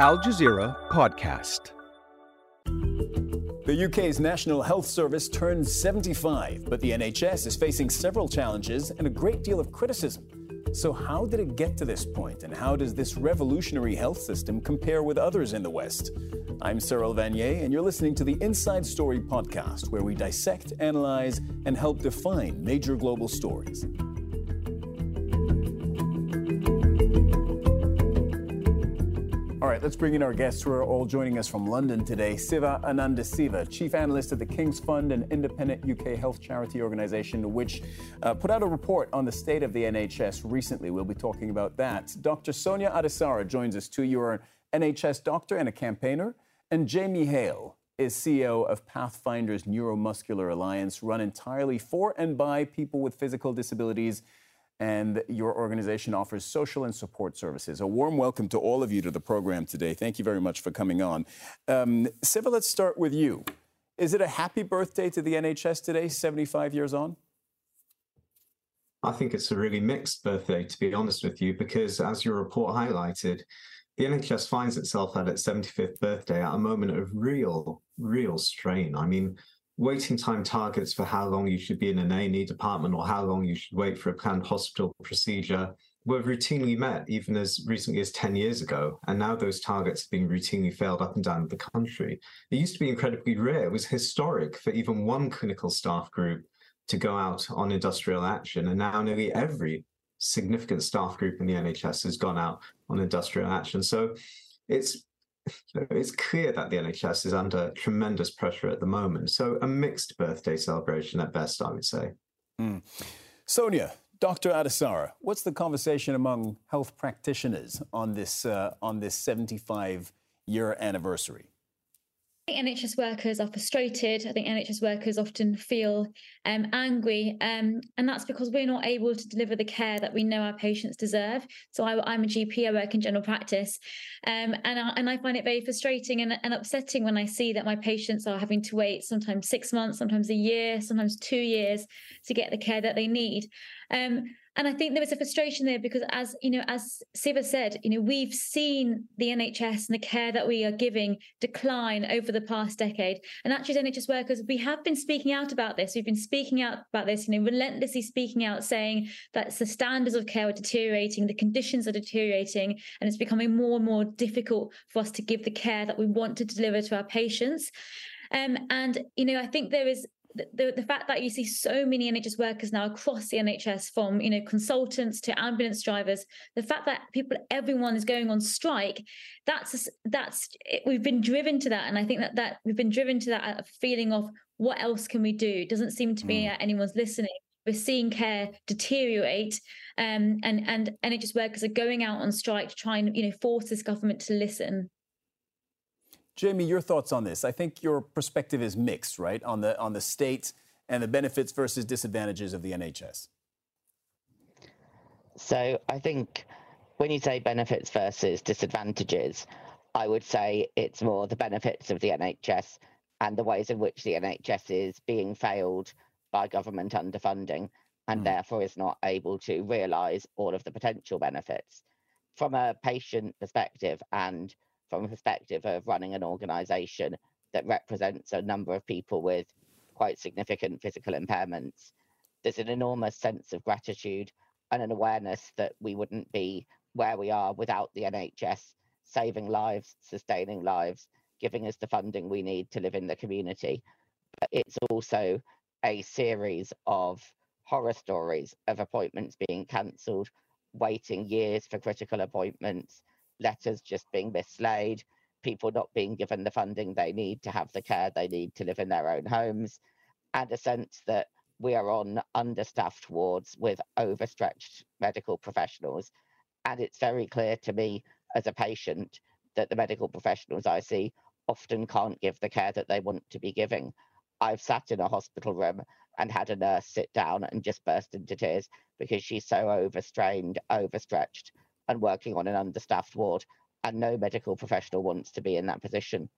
Al Jazeera Podcast. The UK's National Health Service turns 75, but the NHS is facing several challenges and a great deal of criticism. So, how did it get to this point, and how does this revolutionary health system compare with others in the West? I'm Cyril Vanier, and you're listening to the Inside Story podcast, where we dissect, analyze, and help define major global stories. Let's bring in our guests who are all joining us from London today. Siva Anandaciva, Chief Analyst at the King's Fund, an independent UK health charity organisation which uh, put out a report on the state of the NHS recently. We'll be talking about that. Dr. Sonia Adesara joins us too. You're an NHS doctor and a campaigner. And Jamie Hale is CEO of Pathfinders Neuromuscular Alliance, run entirely for and by people with physical disabilities and your organization offers social and support services. A warm welcome to all of you to the program today. Thank you very much for coming on. Um, Siva, let's start with you. Is it a happy birthday to the NHS today, 75 years on? I think it's a really mixed birthday, to be honest with you, because as your report highlighted, the NHS finds itself at its 75th birthday at a moment of real, real strain. I mean, waiting time targets for how long you should be in an A&E department or how long you should wait for a planned hospital procedure were routinely met even as recently as 10 years ago. And now those targets have been routinely failed up and down the country. It used to be incredibly rare. It was historic for even one clinical staff group to go out on industrial action. And now nearly every significant staff group in the NHS has gone out on industrial action. So it's so it's clear that the NHS is under tremendous pressure at the moment. So a mixed birthday celebration at best, I would say. Mm. Sonia, Dr. Adesara, what's the conversation among health practitioners on this uh, on this 75 year anniversary? NHS workers are frustrated. I think NHS workers often feel um, angry, um, and that's because we're not able to deliver the care that we know our patients deserve. So I, am a GP, I work in general practice, um, and, I, and I find it very frustrating and, and upsetting when I see that my patients are having to wait sometimes six months, sometimes a year, sometimes two years to get the care that they need. Um, and I think there was a frustration there because, as you know, as Siva said, you know, we've seen the NHS and the care that we are giving decline over the past decade. And actually, NHS workers, we have been speaking out about this. We've been speaking out about this, you know, relentlessly speaking out, saying that the standards of care are deteriorating, the conditions are deteriorating, and it's becoming more and more difficult for us to give the care that we want to deliver to our patients. Um, and you know, I think there is the, the fact that you see so many NHS workers now across the NHS, from you know consultants to ambulance drivers, the fact that people, everyone is going on strike, that's that's we've been driven to that, and I think that that we've been driven to that feeling of what else can we do? It doesn't seem to be mm. anyone's listening. We're seeing care deteriorate, um, and and NHS workers are going out on strike to try and you know force this government to listen. Jamie, your thoughts on this? I think your perspective is mixed, right, on the on the state and the benefits versus disadvantages of the NHS. So I think when you say benefits versus disadvantages, I would say it's more the benefits of the NHS and the ways in which the NHS is being failed by government underfunding and mm. therefore is not able to realise all of the potential benefits. From a patient perspective and from a perspective of running an organization that represents a number of people with quite significant physical impairments, there's an enormous sense of gratitude and an awareness that we wouldn't be where we are without the NHS saving lives, sustaining lives, giving us the funding we need to live in the community. But it's also a series of horror stories of appointments being cancelled, waiting years for critical appointments, letters just being mislaid, people not being given the funding they need to have the care they need to live in their own homes, and a sense that we are on understaffed wards with overstretched medical professionals. And it's very clear to me as a patient that the medical professionals I see often can't give the care that they want to be giving. I've sat in a hospital room and had a nurse sit down and just burst into tears because she's so overstrained, overstretched, and working on an understaffed ward, and no medical professional wants to be in that position.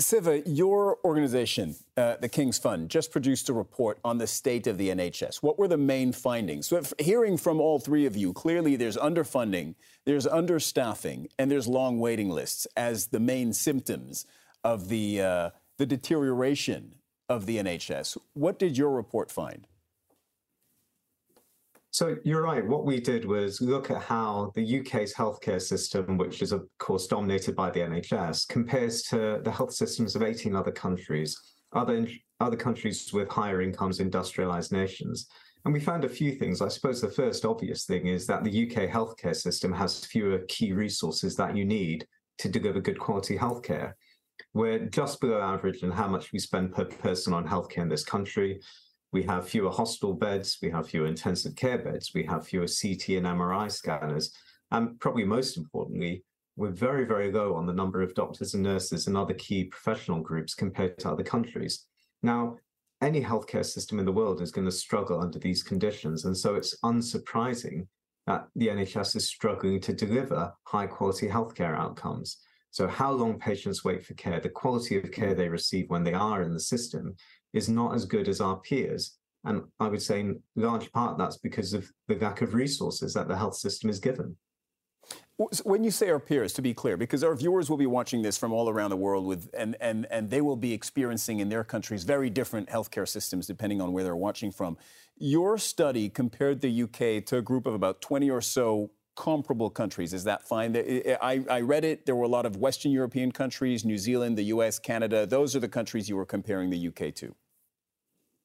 Siva, your organization, uh, the King's Fund, just produced a report on the state of the NHS. What were the main findings? So, hearing from all three of you, clearly there's underfunding, there's understaffing, and there's long waiting lists as the main symptoms of the, uh, the deterioration of the NHS. What did your report find? So you're right. What we did was look at how the UK's healthcare system, which is of course dominated by the NHS, compares to the health systems of 18 other countries, other other countries with higher incomes, industrialized nations. And we found a few things. I suppose the first obvious thing is that the UK healthcare system has fewer key resources that you need to deliver good quality healthcare. We're just below average in how much we spend per person on healthcare in this country. We have fewer hospital beds, we have fewer intensive care beds, we have fewer CT and MRI scanners, and probably most importantly, we're very, very low on the number of doctors and nurses and other key professional groups compared to other countries. Now, any healthcare system in the world is going to struggle under these conditions. And so it's unsurprising that the NHS is struggling to deliver high quality healthcare outcomes. So, how long patients wait for care, the quality of care they receive when they are in the system is not as good as our peers. And I would say in large part that's because of the lack of resources that the health system is given. When you say our peers, to be clear, because our viewers will be watching this from all around the world with and, and, and they will be experiencing in their countries very different healthcare systems depending on where they're watching from. Your study compared the UK to a group of about 20 or so comparable countries. Is that fine? I, I, read it. There were a lot of Western European countries, New Zealand, the US, Canada. Those are the countries you were comparing the UK to.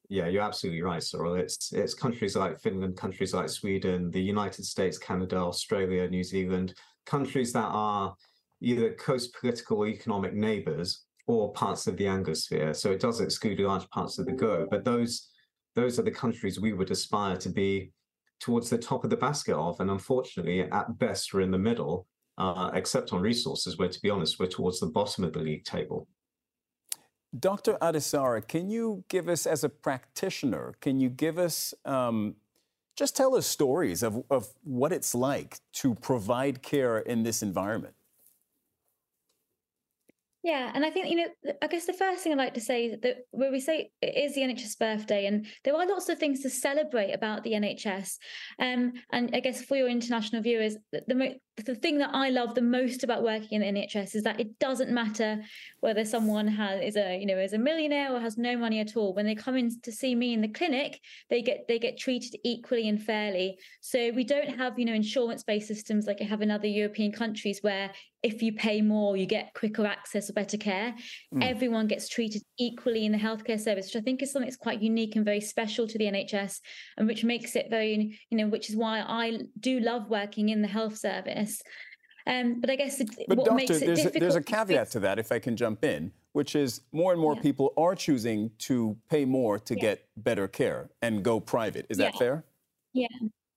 Yeah, you're absolutely right, Cyril. It's it's countries like Finland, countries like Sweden, the United States, Canada, Australia, New Zealand, countries that are either close political or economic neighbors or parts of the Anglosphere. So it does exclude large parts of the globe. But those those are the countries we would aspire to be towards the top of the basket of. And unfortunately, at best, we're in the middle, uh, except on resources, where to be honest, we're towards the bottom of the league table. Dr. Adesara, can you give us, as a practitioner, can you give us, um, just tell us stories of, of what it's like to provide care in this environment? Yeah, and I think you know, I guess the first thing I'd like to say that where we say it is the NHS birthday, and there are lots of things to celebrate about the NHS. Um, and I guess for your international viewers, the, the the thing that I love the most about working in the NHS is that it doesn't matter whether someone has is a you know is a millionaire or has no money at all. When they come in to see me in the clinic, they get they get treated equally and fairly. So we don't have you know insurance based systems like I have in other European countries where if you pay more, you get quicker access or better care. Mm. Everyone gets treated equally in the healthcare service, which I think is something that's quite unique and very special to the NHS, and which makes it very, you know, which is why I do love working in the health service. Um, but I guess it, but what doctor, makes it there's difficult. A, there's a caveat to that, if I can jump in, which is more and more yeah. people are choosing to pay more to yeah. get better care and go private. Is that fair? Yeah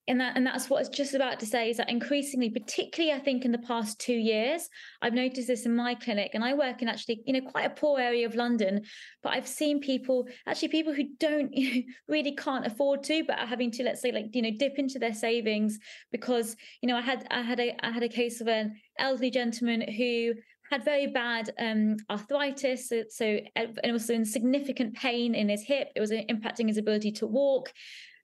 and that and that's what I was just about to say is that increasingly, particularly I think in the past two years, I've noticed this in my clinic, and I work in actually you know quite a poor area of London, but I've seen people actually people who don't you know, really can't afford to, but are having to let's say like you know dip into their savings because you know I had I had a I had a case of an elderly gentleman who had very bad um, arthritis, so, so and also in significant pain in his hip. It was impacting his ability to walk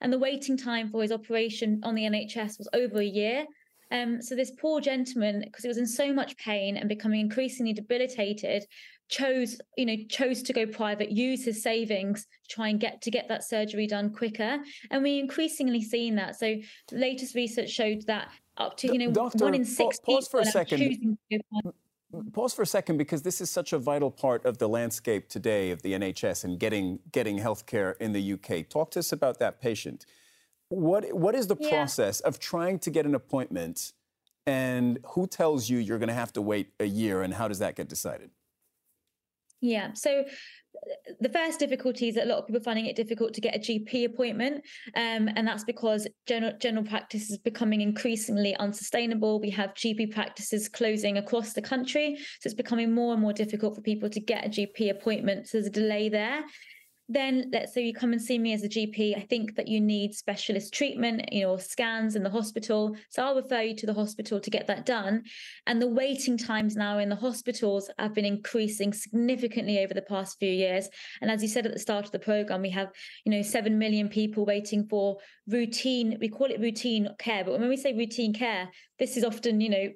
and the waiting time for his operation on the NHS was over a year. Um, so this poor gentleman, because he was in so much pain and becoming increasingly debilitated, chose, you know, chose to go private, use his savings to try and get to get that surgery done quicker. And we increasingly seen that. So the latest research showed that up to, you know, Doctor, one in six pause for a second pause for a second because this is such a vital part of the landscape today of the NHS and getting getting healthcare in the UK. Talk to us about that patient. What what is the yeah. process of trying to get an appointment and who tells you you're going to have to wait a year and how does that get decided? Yeah. So the first difficulty is that a lot of people are finding it difficult to get a GP appointment, um, and that's because general general practice is becoming increasingly unsustainable. We have GP practices closing across the country, so it's becoming more and more difficult for people to get a GP appointment. So there's a delay there. Then let's say you come and see me as a GP, I think that you need specialist treatment, you know, scans in the hospital. So I'll refer you to the hospital to get that done. And the waiting times now in the hospitals have been increasing significantly over the past few years. And as you said at the start of the program, we have, you know, 7 million people waiting for routine, we call it routine care. But when we say routine care, this is often, you know,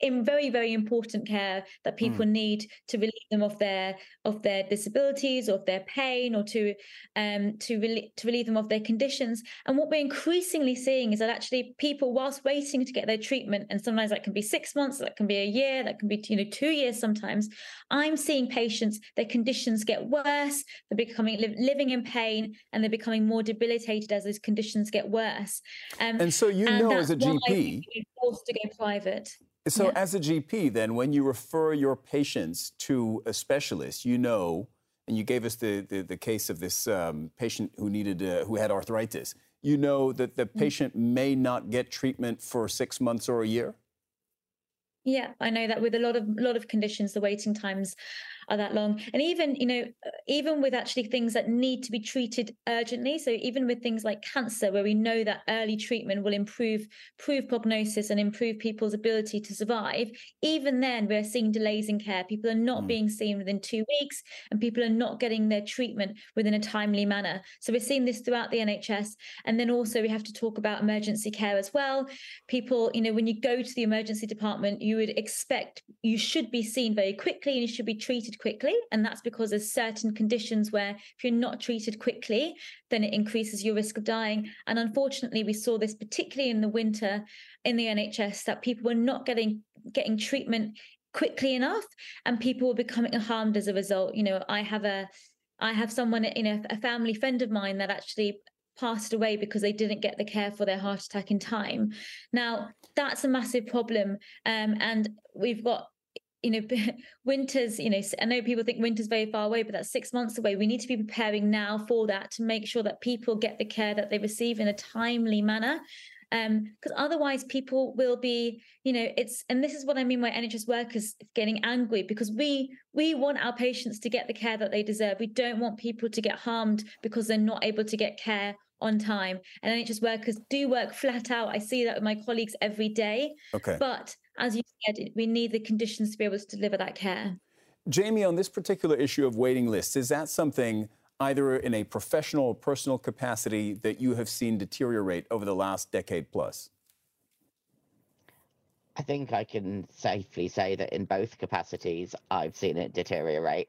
in very very important care that people mm. need to relieve them of their of their disabilities or of their pain or to um to relieve to relieve them of their conditions. And what we're increasingly seeing is that actually people whilst waiting to get their treatment and sometimes that can be 6 months that can be a year that can be you know 2 years sometimes i'm seeing patients their conditions get worse they're becoming living in pain and they're becoming more debilitated as those conditions get worse. Um, and so you and know as a gp forced to go private so, as a GP, then, when you refer your patients to a specialist, you know, and you gave us the, the, the case of this um, patient who needed, uh, who had arthritis, you know that the mm. patient may not get treatment for six months or a year? Yeah, I know that with a lot of lot of conditions, the waiting times are that long. And even, you know, even with actually things that need to be treated urgently. So even with things like cancer, where we know that early treatment will improve, improve prognosis and improve people's ability to survive, even then we're seeing delays in care. People are not mm. being seen within two weeks and people are not getting their treatment within a timely manner. So we're seeing this throughout the NHS. And then also we have to talk about emergency care as well. People, you know, when you go to the emergency department, you would expect you should be seen very quickly and you should be treated quickly. And that's because there's certain conditions where if you're not treated quickly, then it increases your risk of dying. And unfortunately, we saw this particularly in the winter in the NHS that people were not getting getting treatment quickly enough and people were becoming harmed as a result. You know, I have a I have someone, you know, a family friend of mine that actually passed away because they didn't get the care for their heart attack in time. Now, that's a massive problem. Um, and we've got you know winter's you know i know people think winter's very far away but that's six months away. We need to be preparing now for that to make sure that people get the care that they receive in a timely manner. Um because otherwise people will be you know it's and this is what i mean by nhs workers getting angry because we we want our patients to get the care that they deserve. We don't want people to get harmed because they're not able to get care on time. And nhs workers do work flat out. I see that with my colleagues every day. Okay. But as you said, we need the conditions to be able to deliver that care. Jamie, on this particular issue of waiting lists, is that something either in a professional or personal capacity that you have seen deteriorate over the last decade plus? I think I can safely say that in both capacities, I've seen it deteriorate.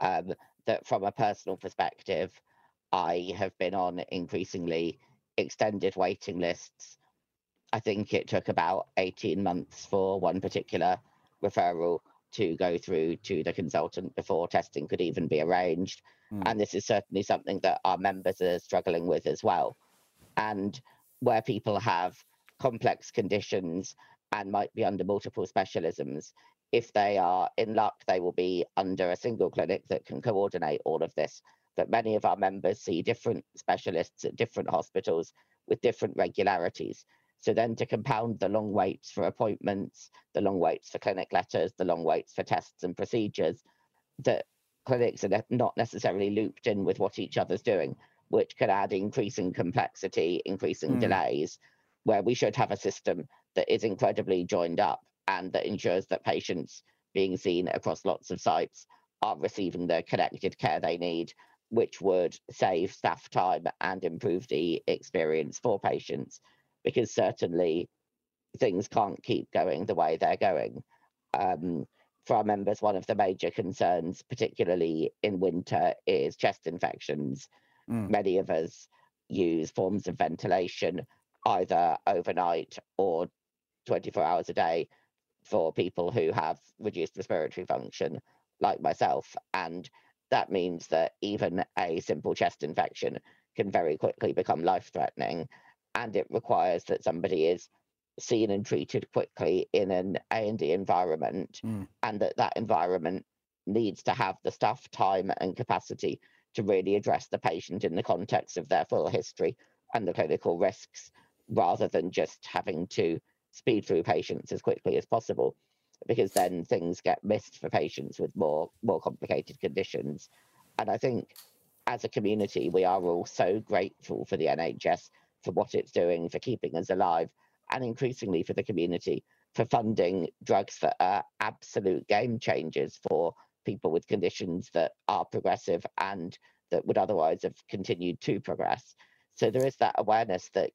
Um, that from a personal perspective, I have been on increasingly extended waiting lists I think it took about 18 months for one particular referral to go through to the consultant before testing could even be arranged. Mm. And this is certainly something that our members are struggling with as well. And where people have complex conditions and might be under multiple specialisms, if they are in luck, they will be under a single clinic that can coordinate all of this. But many of our members see different specialists at different hospitals with different regularities. So then to compound the long waits for appointments, the long waits for clinic letters, the long waits for tests and procedures, that clinics are not necessarily looped in with what each other's doing, which could add increasing complexity, increasing mm. delays, where we should have a system that is incredibly joined up and that ensures that patients being seen across lots of sites are receiving the connected care they need, which would save staff time and improve the experience for patients because certainly things can't keep going the way they're going. Um, for our members, one of the major concerns, particularly in winter, is chest infections. Mm. Many of us use forms of ventilation either overnight or 24 hours a day for people who have reduced respiratory function, like myself. And that means that even a simple chest infection can very quickly become life threatening and it requires that somebody is seen and treated quickly in an A&E environment mm. and that that environment needs to have the staff time and capacity to really address the patient in the context of their full history and the clinical risks rather than just having to speed through patients as quickly as possible because then things get missed for patients with more more complicated conditions and i think as a community, we are all so grateful for the NHS for what it's doing for keeping us alive, and increasingly for the community for funding drugs that are absolute game changers for people with conditions that are progressive and that would otherwise have continued to progress. So there is that awareness that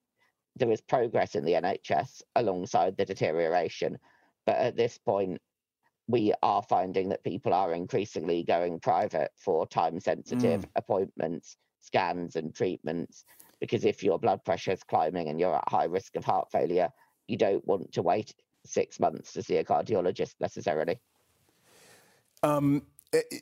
there is progress in the NHS alongside the deterioration. But at this point, we are finding that people are increasingly going private for time sensitive mm. appointments, scans, and treatments. Because if your blood pressure is climbing and you're at high risk of heart failure, you don't want to wait six months to see a cardiologist necessarily. Um, eh, eh,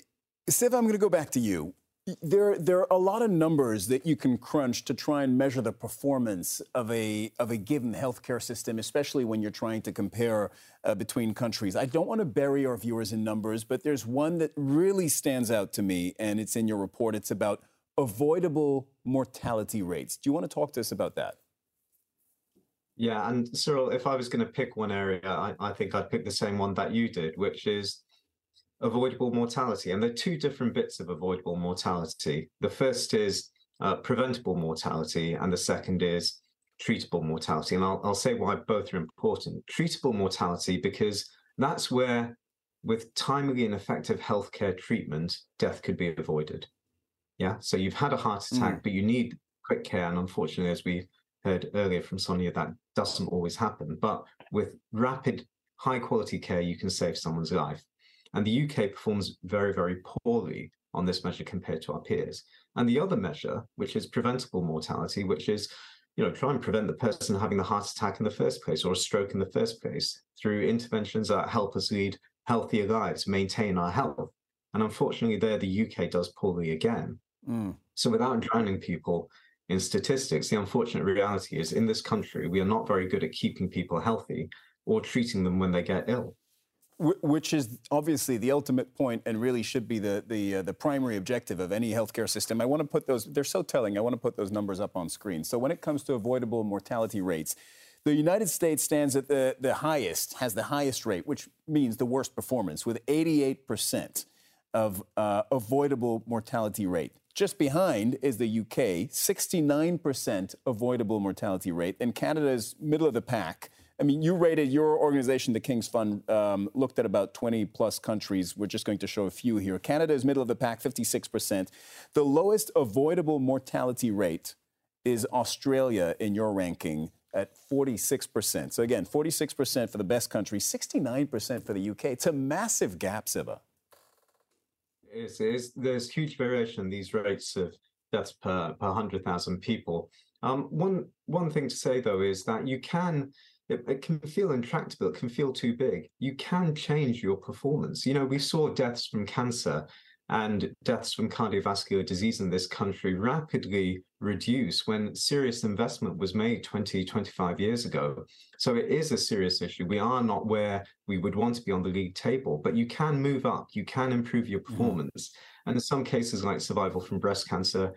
I'm going to go back to you there, there are a lot of numbers that you can crunch to try and measure the performance of a, of a given healthcare system, especially when you're trying to compare uh, between countries. I don't want to bury our viewers in numbers, but there's one that really stands out to me, and it's in your report. It's about avoidable mortality rates. Do you want to talk to us about that? Yeah, and Cyril, if I was going to pick one area, I, I think I'd pick the same one that you did, which is avoidable mortality. And there are two different bits of avoidable mortality. The first is uh, preventable mortality, and the second is treatable mortality. And I'll, I'll say why both are important. Treatable mortality, because that's where, with timely and effective healthcare treatment, death could be avoided. Yeah. So you've had a heart attack, mm. but you need quick care. And unfortunately, as we heard earlier from Sonia, that doesn't always happen. But with rapid, high quality care, you can save someone's life. And the UK performs very, very poorly on this measure compared to our peers. And the other measure, which is preventable mortality, which is you know, try and prevent the person having the heart attack in the first place or a stroke in the first place through interventions that help us lead healthier lives, maintain our health. And unfortunately, there the UK does poorly again. Mm. So without drowning people in statistics, the unfortunate reality is in this country, we are not very good at keeping people healthy or treating them when they get ill which is obviously the ultimate point and really should be the the, uh, the primary objective of any healthcare system. I want to put those; they're so telling. I want to put those numbers up on screen. So when it comes to avoidable mortality rates, the United States stands at the the highest, has the highest rate, which means the worst performance, with 88 percent of uh, avoidable mortality rate. Just behind is the UK, 69% avoidable mortality rate, and Canada's middle of the pack I mean, you rated your organization, the King's Fund, um, looked at about 20 plus countries. We're just going to show a few here. Canada is middle of the pack, 56%. The lowest avoidable mortality rate is Australia in your ranking at 46%. So again, 46% for the best country, 69% for the UK. It's a massive gap, Siva. Is, is. There's huge variation in these rates of deaths per, per 100,000 people. Um, one, one thing to say, though, is that you can it, it, can feel intractable, it can feel too big. You can change your performance. You know, we saw deaths from cancer and deaths from cardiovascular disease in this country rapidly reduce when serious investment was made 20, 25 years ago. So it is a serious issue. We are not where we would want to be on the league table, but you can move up, you can improve your mm-hmm. performance. Mm-hmm. And in some cases, like survival from breast cancer,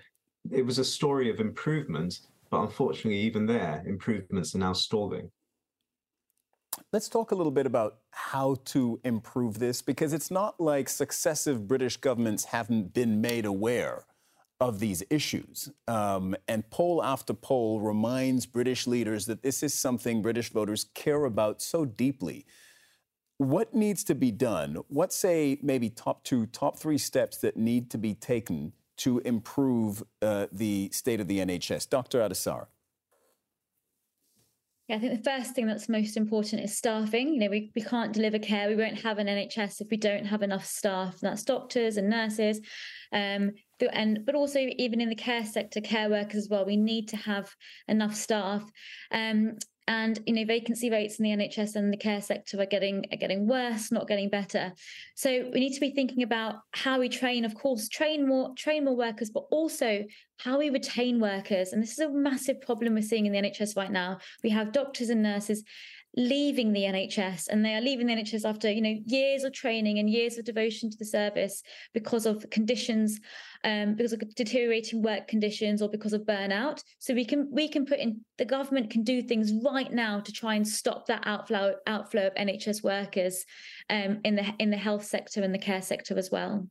it was a story of improvement, but unfortunately, even there, improvements are now stalling. Let's talk a little bit about how to improve this because it's not like successive British governments haven't been made aware of these issues. Um, and poll after poll reminds British leaders that this is something British voters care about so deeply. What needs to be done? What say maybe top two, top three steps that need to be taken to improve uh, the state of the NHS? Dr. Adesar. Yeah, I think the first thing that's most important is staffing. You know, we, we can't deliver care. We won't have an NHS if we don't have enough staff. And that's doctors and nurses. Um, and but also even in the care sector, care workers as well. We need to have enough staff. Um, and you know vacancy rates in the NHS and the care sector are getting are getting worse, not getting better. So we need to be thinking about how we train, of course, train more train more workers, but also how we retain workers. And this is a massive problem we're seeing in the NHS right now. We have doctors and nurses leaving the NHS and they are leaving the NHS after you know years of training and years of devotion to the service because of conditions um, because of deteriorating work conditions or because of burnout so we can we can put in the government can do things right now to try and stop that outflow outflow of NHS workers um, in the in the health sector and the care sector as well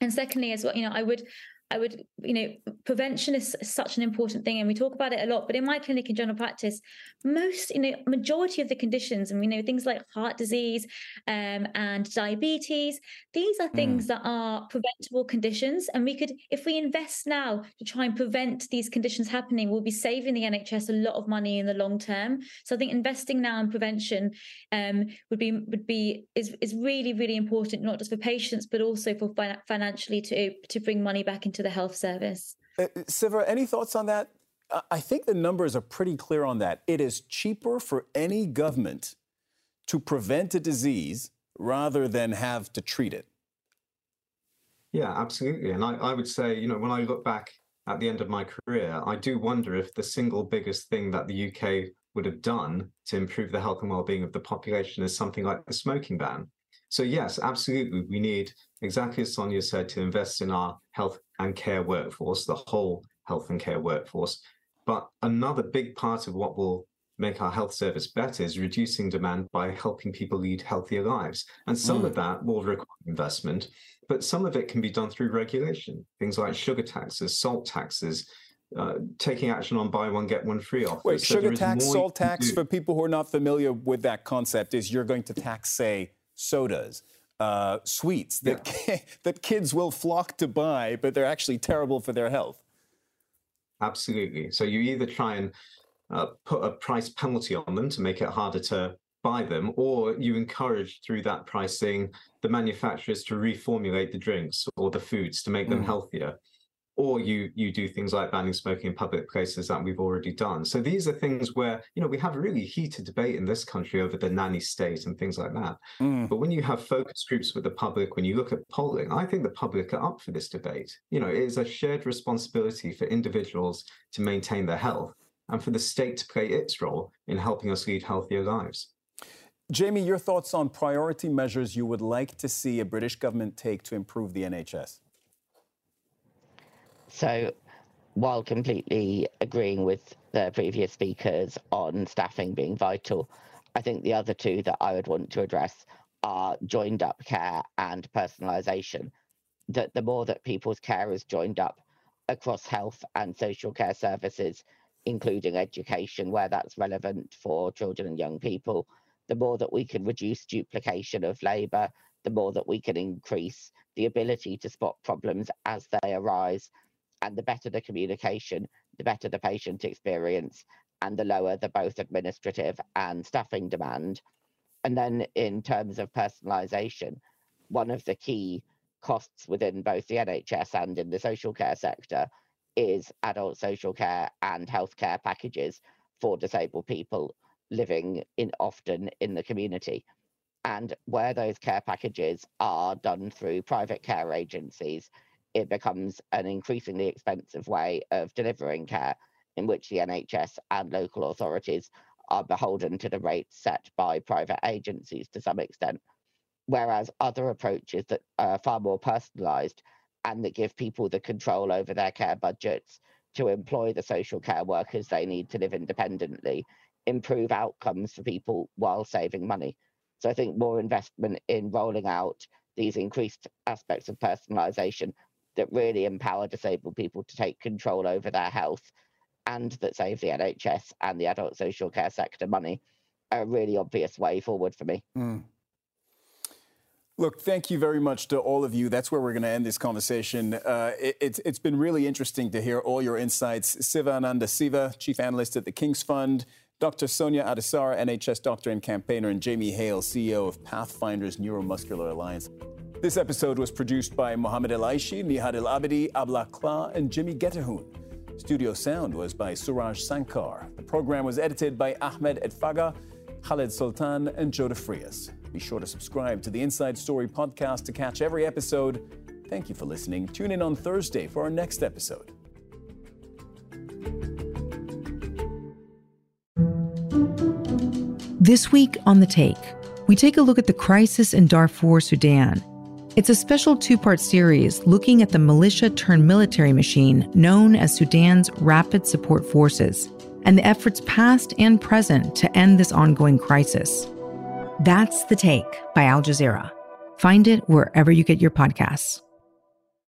and secondly as well you know I would I would, you know, prevention is such an important thing, and we talk about it a lot. But in my clinic in general practice, most, you know, majority of the conditions, and we know things like heart disease um, and diabetes, these are things mm. that are preventable conditions, and we could, if we invest now to try and prevent these conditions happening, we'll be saving the NHS a lot of money in the long term. So I think investing now in prevention um, would be would be is is really really important, not just for patients but also for financially to to bring money back into to the health service. Uh, Siva, any thoughts on that? I think the numbers are pretty clear on that. It is cheaper for any government to prevent a disease rather than have to treat it. Yeah, absolutely. And I, I would say, you know, when I look back at the end of my career, I do wonder if the single biggest thing that the UK would have done to improve the health and well-being of the population is something like the smoking ban. So yes, absolutely, we need exactly as Sonia said to invest in our health and care workforce, the whole health and care workforce. But another big part of what will make our health service better is reducing demand by helping people lead healthier lives. And some mm. of that will require investment, but some of it can be done through regulation, things like sugar taxes, salt taxes, uh, taking action on buy one get one free offers. Wait, so sugar tax, salt tax for people who are not familiar with that concept is you're going to tax, say, sodas, uh, sweets that yeah. that kids will flock to buy, but they're actually terrible for their health. Absolutely. So you either try and uh, put a price penalty on them to make it harder to buy them, or you encourage through that pricing the manufacturers to reformulate the drinks or the foods to make them mm. healthier or you you do things like banning smoking in public places that we've already done. So these are things where you know we have a really heated debate in this country over the nanny state and things like that. Mm. But when you have focus groups with the public, when you look at polling, I think the public are up for this debate. You know, it is a shared responsibility for individuals to maintain their health and for the state to play its role in helping us lead healthier lives. Jamie, your thoughts on priority measures you would like to see a British government take to improve the NHS? So, while completely agreeing with the previous speakers on staffing being vital, I think the other two that I would want to address are joined up care and personalisation. That the more that people's care is joined up across health and social care services, including education, where that's relevant for children and young people, the more that we can reduce duplication of labour, the more that we can increase the ability to spot problems as they arise and the better the communication, the better the patient experience, and the lower the both administrative and staffing demand. And then, in terms of personalisation, one of the key costs within both the NHS and in the social care sector is adult social care and healthcare packages for disabled people living in often in the community. And where those care packages are done through private care agencies, it becomes an increasingly expensive way of delivering care in which the NHS and local authorities are beholden to the rates set by private agencies to some extent. Whereas other approaches that are far more personalised and that give people the control over their care budgets to employ the social care workers they need to live independently, improve outcomes for people while saving money. So I think more investment in rolling out these increased aspects of personalisation that really empower disabled people to take control over their health and that save the NHS and the adult social care sector money are a really obvious way forward for me. Mm. Look, thank you very much to all of you. That's where we're going to end this conversation. Uh, it, it's, it's been really interesting to hear all your insights. Siva Anandaciva, Chief Analyst at the King's Fund, Dr. Sonia Adesara, NHS doctor and campaigner, and Jamie Hale, CEO of Pathfinders Neuromuscular Alliance. This episode was produced by Mohamed El Aishi, Nihad El Abedi, Abla Kla, and Jimmy Getahun. Studio sound was by Suraj Sankar. The program was edited by Ahmed Edfaga, Khaled Sultan, and Joe Frias. Be sure to subscribe to the Inside Story podcast to catch every episode. Thank you for listening. Tune in on Thursday for our next episode. This week on The Take, we take a look at the crisis in Darfur, Sudan it's a special two part series looking at the militia turned military machine known as Sudan's Rapid Support Forces and the efforts past and present to end this ongoing crisis. That's The Take by Al Jazeera. Find it wherever you get your podcasts.